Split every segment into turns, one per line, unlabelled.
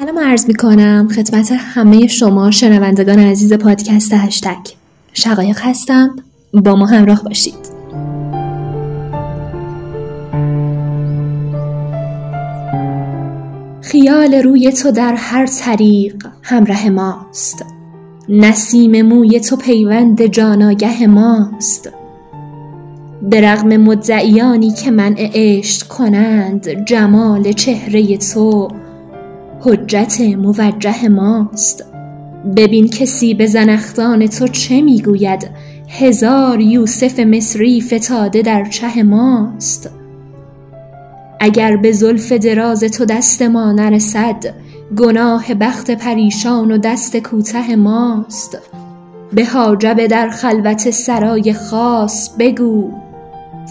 سلام عرض می کنم خدمت همه شما شنوندگان عزیز پادکست هشتگ. شقایق هستم. با ما همراه باشید. خیال روی تو در هر طریق همراه ماست. نسیم موی تو پیوند جاناگه ماست. به رغم مدعیانی که منع عشق کنند جمال چهره تو حجت موجه ماست. ببین کسی به زنختان تو چه می‌گوید؟ هزار یوسف مصری فتاده در چه ماست؟ اگر به زلف دراز تو دست ما نرسد گناه بخت پریشان و دست کوته ماست. به حاجب در خلوت سرای خاص بگو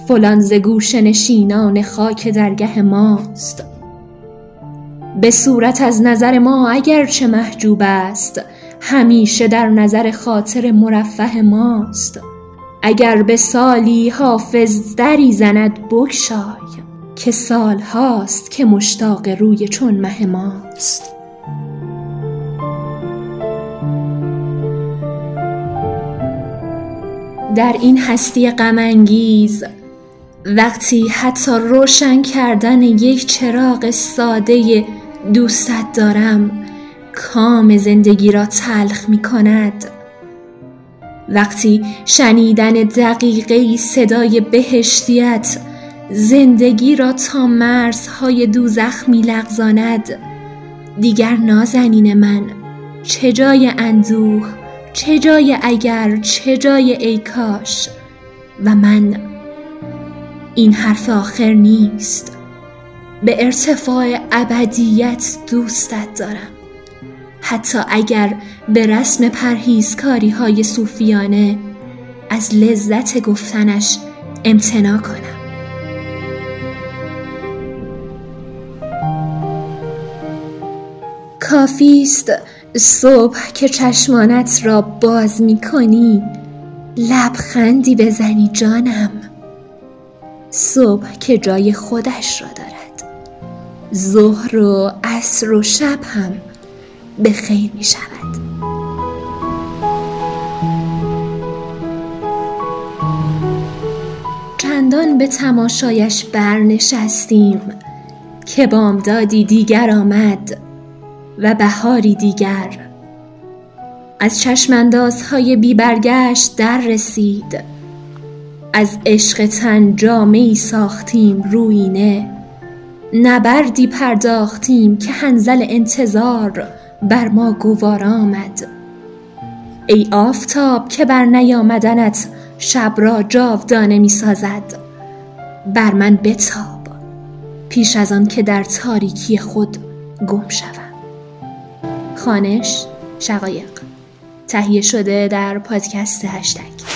فلان ز گوشه نشینان خاک درگه ماست. به صورت از نظر ما اگر چه محجوب است همیشه در نظر خاطر مرفه ماست. اگر به سالی حافظ دری زند بگشای که سال هاست که مشتاق روی چون مه ماست. در این هستی غم انگیز وقتی حتی روشن کردن یک چراغ ساده دوستت دارم کام زندگی را تلخ می کند. وقتی شنیدن دقیقه صدای بهشتیت زندگی را تا مرزهای دوزخ می لغزاند. دیگر نازنین من چه جای اندوه چه جای اگر چه جای ای کاش؟ و من این حرف آخر نیست. به ارتفاع ابدیت دوستت دارم. حتی اگر به رسم پرهیزکاری های صوفیانه از لذت گفتنش امتنا کنم. کافی است صبح که چشمانت را باز می کنی لبخندی بزنی جانم. صبح که جای خودش را دارد. ظهر و عصر و شب هم به خیر می شود. چندان به تماشایش برنشستیم که بامدادی دیگر آمد و بهاری دیگر. از چشماندازهای بی برگشت در رسید. از عشق تن جامعی ساختیم روینه نبردی پرداختیم که هنزل انتظار بر ما گوارا آمد. ای آفتاب که بر نیامدنت شب را جاودانه می سازد بر من بتاب پیش از آن که در تاریکی خود گم شوم. خانش شقایق. تهیه شده در پادکست هشتگ.